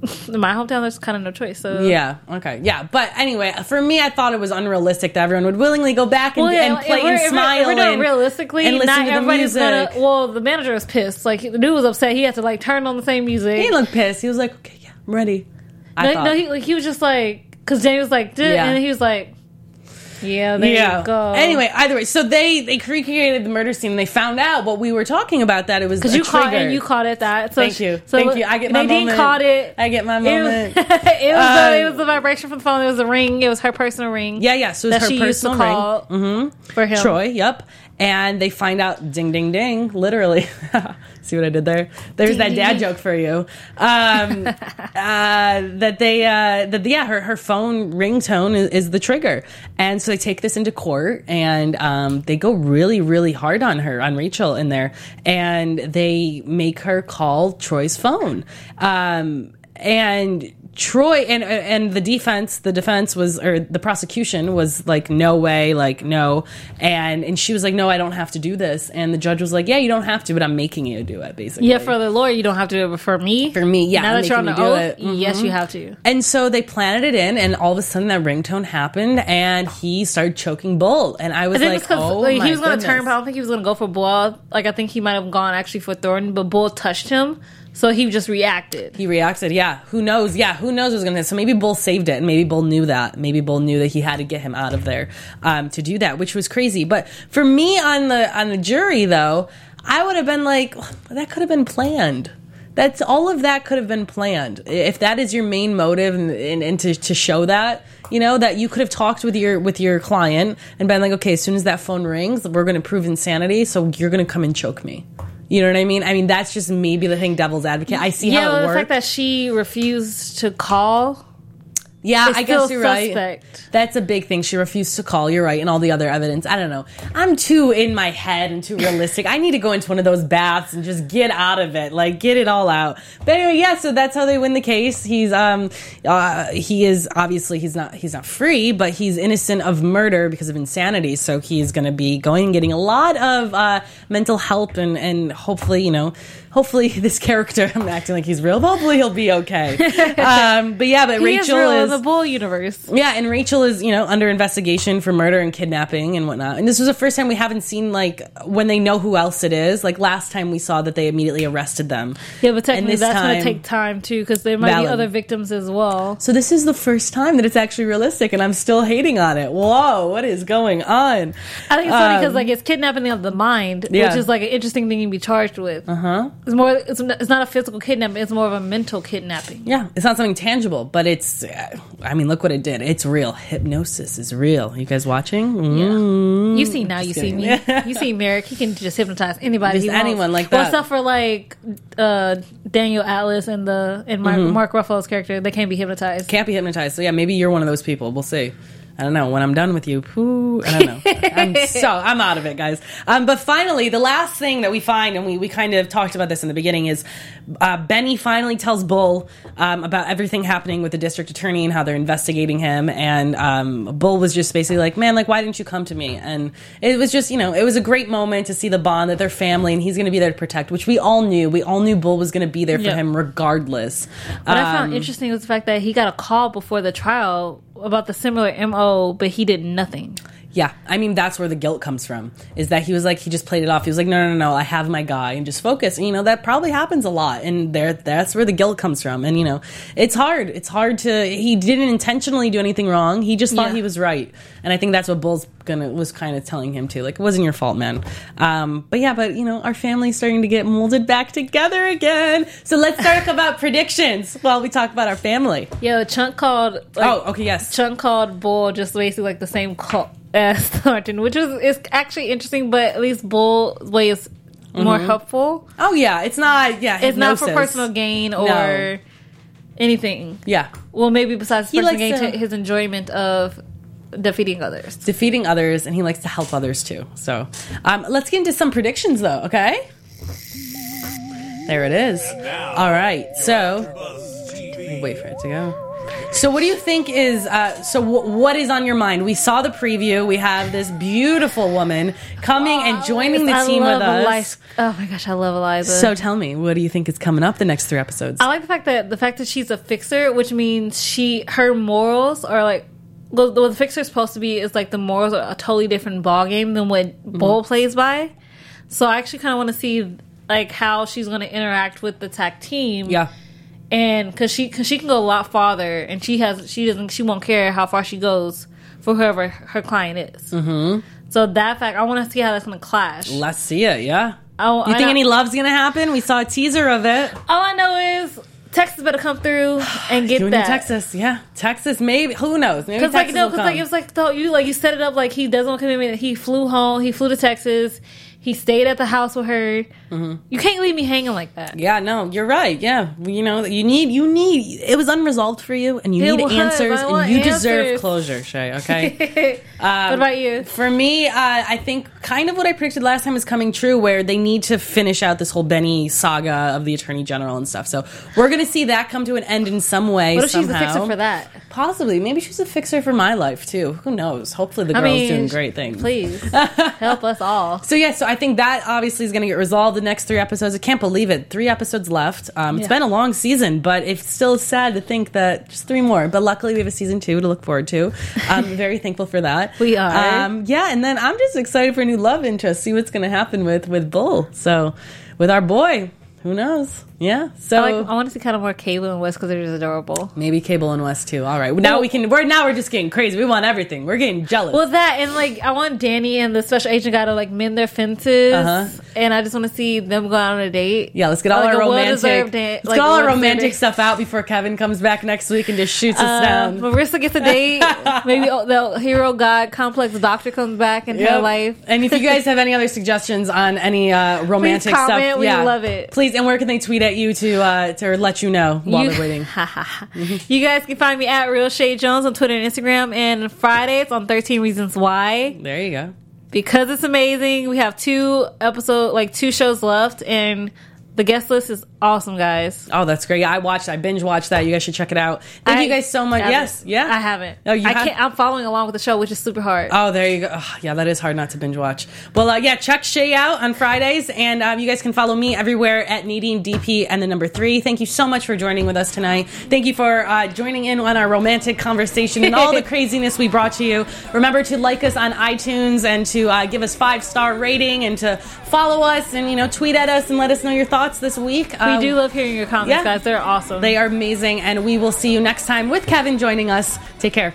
Speaker 4: In my hometown, there's kind of no choice. So
Speaker 1: Yeah. Okay. Yeah. But anyway, for me, I thought it was unrealistic that everyone would willingly go back and,
Speaker 4: Well, yeah,
Speaker 1: and play and
Speaker 4: if we're-
Speaker 1: smile
Speaker 4: if we're
Speaker 1: and
Speaker 4: realistically,
Speaker 1: and listen
Speaker 4: not
Speaker 1: to the music.
Speaker 4: gonna. Well, the manager was pissed. Like the dude was upset. He had to like turn on the same music.
Speaker 1: He didn't pissed. He was like, "Okay, yeah, I'm ready." I
Speaker 4: no,
Speaker 1: thought.
Speaker 4: no, he like he was just like because Danny was like,
Speaker 1: Yeah.
Speaker 4: and he was like, "Yeah, there
Speaker 1: yeah.
Speaker 4: you go."
Speaker 1: Anyway, either way, so they they recreated the murder scene. and They found out what we were talking about. That it was
Speaker 4: because you caught it. you caught it that. So
Speaker 1: Thank you.
Speaker 4: So
Speaker 1: Thank you. I get my
Speaker 4: Nadine
Speaker 1: moment.
Speaker 4: caught it.
Speaker 1: I get my
Speaker 4: It was,
Speaker 1: moment.
Speaker 4: it, was the,
Speaker 1: Um,
Speaker 4: it was the vibration from the phone. It was a ring. It was her personal ring.
Speaker 1: Yeah, yeah. So it was
Speaker 4: that
Speaker 1: her
Speaker 4: she used to
Speaker 1: personal
Speaker 4: call
Speaker 1: ring.
Speaker 4: for him.
Speaker 1: Troy, yep. And they find out, ding, ding, ding, literally. See what I did there? There's
Speaker 4: Ding,
Speaker 1: that dad
Speaker 4: ding.
Speaker 1: joke for you. Um, uh, that they, uh, that yeah, her, her phone ringtone is, is the trigger. And so they take this into court and um, they go really, really hard on her, on Rachel in there. And they make her call Troy's phone. Um, and Troy and and the defense, the defense was or the prosecution was like, no way, like no, and and she was like, no, I don't have to do this, and the judge was like, yeah, you don't have to, but I'm making you do it, basically.
Speaker 4: Yeah, for the lawyer, you don't have to do it, but for me,
Speaker 1: For me, yeah,
Speaker 4: Now
Speaker 1: I'm
Speaker 4: that you're on the
Speaker 1: do
Speaker 4: oath,
Speaker 1: it. Mhm.
Speaker 4: yes, you have to.
Speaker 1: And so they planted it in, and all of a sudden that ringtone happened, and he started choking Bull, and I was
Speaker 4: I
Speaker 1: like, oh,
Speaker 4: like, he was going to turn, but I don't think he was going to go for Bull. Like I think he might have gone actually for Thornton, but Bull touched him, so he just reacted.
Speaker 1: He reacted, yeah. Who knows? Yeah, who knows what's gonna. So maybe Bull saved it, and maybe Bull knew that. Maybe Bull knew that he had to get him out of there um, to do that, which was crazy. But for me on the on the jury, though, I would have been like, that could have been planned. That's all of that could have been planned. If that is your main motive, and, and, and to, to show that, you know, that you could have talked with your with your client and been like, okay, as soon as that phone rings, we're going to prove insanity, so you're going to come and choke me. You know what I mean? I mean, that's just maybe the thing, devil's advocate. I see
Speaker 4: yeah,
Speaker 1: how
Speaker 4: well,
Speaker 1: it
Speaker 4: the
Speaker 1: works.
Speaker 4: fact that she refused to call.
Speaker 1: Yeah, I guess you're right. That's a big thing. She refused to call. You're right, and all the other evidence. I don't know. I'm too in my head and too realistic. I need to go into one of those baths and just get out of it, like get it all out. But anyway, yeah. So that's how they win the case. He's um, uh, he is obviously he's not he's not free, but he's innocent of murder because of insanity. So he's going to be going and getting a lot of uh, mental help and and hopefully you know. Hopefully, this character, I'm acting like he's real, but hopefully he'll be okay. um, but yeah, but
Speaker 4: He is
Speaker 1: Rachel is,
Speaker 4: the Bull universe.
Speaker 1: yeah, and Rachel is, you know, under investigation for murder and kidnapping and whatnot. And this was the first time we haven't seen like when they know who else it is. Like last time we saw that they immediately arrested them.
Speaker 4: Yeah, but technically that's going to take time too, because there might
Speaker 1: Valid.
Speaker 4: be other victims as well.
Speaker 1: So this is the first time that it's actually realistic, and I'm still hating on it. Whoa, what is going on?
Speaker 4: I think it's funny because
Speaker 1: Um,
Speaker 4: like it's kidnapping of the mind,
Speaker 1: Yeah.
Speaker 4: which is like an interesting thing to be charged with. Uh huh. It's more. It's, it's not a physical kidnapping. It's more of a mental kidnapping.
Speaker 1: Yeah, it's not something tangible, but it's uh, I mean, look what it did. It's real. Hypnosis is real. You guys watching? Mm.
Speaker 4: Yeah. You see now, you see me. you see Merritt. He can just hypnotize anybody.
Speaker 1: Just
Speaker 4: he wants.
Speaker 1: anyone like
Speaker 4: Well,
Speaker 1: that.
Speaker 4: except for like uh, Daniel Atlas and the and Mark,
Speaker 1: Mm-hmm.
Speaker 4: Mark Ruffalo's character, they can't be hypnotized.
Speaker 1: Can't be hypnotized. So yeah, maybe you're one of those people. We'll see. I don't know. When I'm done with you, whoo, I don't know. I'm so I'm out of it, guys. Um, but finally, the last thing that we find, and we, we kind of talked about this in the beginning, is uh, Benny finally tells Bull um, about everything happening with the district attorney and how they're investigating him. And um, Bull was just basically like, "Man, like, why didn't you come to me?" And it was just, you know, it was a great moment to see the bond that they're family, and he's going to be there to protect, which we all knew. We all knew Bull was going to be there for
Speaker 4: Yeah.
Speaker 1: him regardless.
Speaker 4: What I
Speaker 1: Um,
Speaker 4: found interesting was the fact that he got a call before the trial about the similar MO, but he did nothing.
Speaker 1: Yeah, I mean that's where the guilt comes from. Is that he was like he just played it off. He was like, no, no, no, no I have my guy, and just focus. And, you know that probably happens a lot, and there that's where the guilt comes from. And you know, it's hard. It's hard to. He didn't intentionally do anything wrong. He just thought
Speaker 4: Yeah.
Speaker 1: he was right, and I think that's what Bull's gonna was kind of telling him too. Like it wasn't your fault, man. Um, but yeah, but you know, our family's starting to get molded back together again. So let's talk about predictions while we talk about our family.
Speaker 4: Yo, Chunk called. Like,
Speaker 1: oh, okay, yes.
Speaker 4: Chunk called Bull just basically like the same call as Thornton, which is is actually interesting, but at least Bull's way is more helpful.
Speaker 1: Oh yeah, it's not. Yeah,
Speaker 4: It's not for personal gain or
Speaker 1: No.
Speaker 4: anything.
Speaker 1: Yeah,
Speaker 4: Well, maybe besides personal gain,
Speaker 1: to
Speaker 4: his enjoyment of defeating others.
Speaker 1: defeating others and he likes to help others too so um, let's get into some predictions though okay there it is all right so wait for it to go so what do you think is uh, so w- what is on your mind we saw the preview we have this beautiful woman coming and joining the
Speaker 4: I
Speaker 1: team with us
Speaker 4: Eliza. Oh my gosh, I love Eliza.
Speaker 1: so tell me what do you think is coming up the next three episodes
Speaker 4: I like the fact that the fact that she's a fixer, which means she her morals are like what the fixer is supposed to be is like the morals are a totally different ball game than what
Speaker 1: Mm-hmm.
Speaker 4: Bull plays by. So I actually kind of want to see like how she's going to interact with the tech team.
Speaker 1: yeah
Speaker 4: and because she cause she can go a lot farther, and she has she doesn't she won't care how far she goes for whoever her client is. Mm-hmm. So that fact, I want to see how that's going to clash.
Speaker 1: let's see it yeah
Speaker 4: Oh,
Speaker 1: you
Speaker 4: I
Speaker 1: think
Speaker 4: know-
Speaker 1: any love's gonna happen we saw a teaser of it
Speaker 4: All I know is Texas better come through and get
Speaker 1: Doing
Speaker 4: that.
Speaker 1: Texas, yeah, Texas. Maybe who knows? Maybe
Speaker 4: Because like
Speaker 1: Texas
Speaker 4: no, because like it was like though you like you set it up like he doesn't want to commitment. He flew home. He flew to Texas. He stayed at the house with her. You can't leave me hanging like that.
Speaker 1: Mm-hmm. Yeah, no, you're right. Yeah, you know, you need, you need. It was unresolved for you, and you
Speaker 4: It
Speaker 1: need
Speaker 4: was.
Speaker 1: answers, and you deserve closure, Shay. Okay.
Speaker 4: what about you?
Speaker 1: For me, uh, I think kind of what I predicted last time is coming true, where they need to finish out this whole Benny saga of the Attorney General and stuff. So we're going to see that come to an end in some way.
Speaker 4: What if she's the fixer for that?
Speaker 1: Possibly. Maybe she's a fixer for my life too. Who knows? Hopefully, the
Speaker 4: I
Speaker 1: girl's
Speaker 4: mean,
Speaker 1: doing great things.
Speaker 4: Please help us all.
Speaker 1: So yeah, so I think that obviously is going to get resolved the next three episodes. I can't believe it. Three episodes left. Um, It's
Speaker 4: Yeah.
Speaker 1: been a long season, but it's still sad to think that just three more. But luckily, we have a season two to look forward to. I'm very thankful for that.
Speaker 4: We are.
Speaker 1: Um, yeah, and then I'm just excited for a new love interest. See what's going to happen with with Bull. So with our boy, who knows? Yeah. So
Speaker 4: I, like, I want to see kind of more Cable and West because they're just adorable.
Speaker 1: maybe Cable and West too. All right. Now
Speaker 4: Well-
Speaker 1: we can. We're now we're just getting crazy. We want everything. We're getting jealous.
Speaker 4: Well, that and like I want Danny and the special agent guy to like mend their fences,
Speaker 1: Uh-huh.
Speaker 4: and I just want to see them go out on a date.
Speaker 1: Yeah, let's get all
Speaker 4: Like
Speaker 1: our romantic.
Speaker 4: da-
Speaker 1: let's
Speaker 4: like
Speaker 1: get all our romantic stuff out before Kevin comes back next week and just shoots us
Speaker 4: Uh,
Speaker 1: down.
Speaker 4: Marissa gets a date. Maybe the hero god complex doctor comes back in her life.
Speaker 1: and if you guys have any other suggestions on any uh, romantic
Speaker 4: comment.
Speaker 1: stuff,
Speaker 4: We
Speaker 1: yeah,
Speaker 4: love it.
Speaker 1: Please, and where can they tweet at you to uh, to let you know while
Speaker 4: You-
Speaker 1: they're waiting?
Speaker 4: You guys can find me at Real Shade Jones on Twitter and Instagram, and Fridays on 13 Reasons Why.
Speaker 1: There you go.
Speaker 4: Because it's amazing. We have two episode, like two shows left, and the guest list is awesome, guys.
Speaker 1: Oh, that's great. Yeah, I watched. I binge watched that. You guys should check it out. Thank
Speaker 4: I
Speaker 1: you guys so much. Yes, yeah.
Speaker 4: I haven't.
Speaker 1: Oh, you
Speaker 4: I
Speaker 1: have-
Speaker 4: can't. I'm following along with the show, which is super hard.
Speaker 1: Oh, there you go. Ugh, yeah, that is hard not to binge watch. Well, uh, yeah, check Shay out on Fridays, and um, you guys can follow me everywhere at Nadine DP and the number three. Thank you so much for joining with us tonight. Thank you for uh, joining in on our romantic conversation and all the craziness we brought to you. Remember to like us on iTunes and to uh, give us five star rating and to follow us and you know tweet at us and let us know your thoughts this week.
Speaker 4: we
Speaker 1: Uh,
Speaker 4: do love hearing your comments,
Speaker 1: yeah.
Speaker 4: guys. They're awesome.
Speaker 1: They are amazing, and we will see you next time with Kevin joining us. Take care.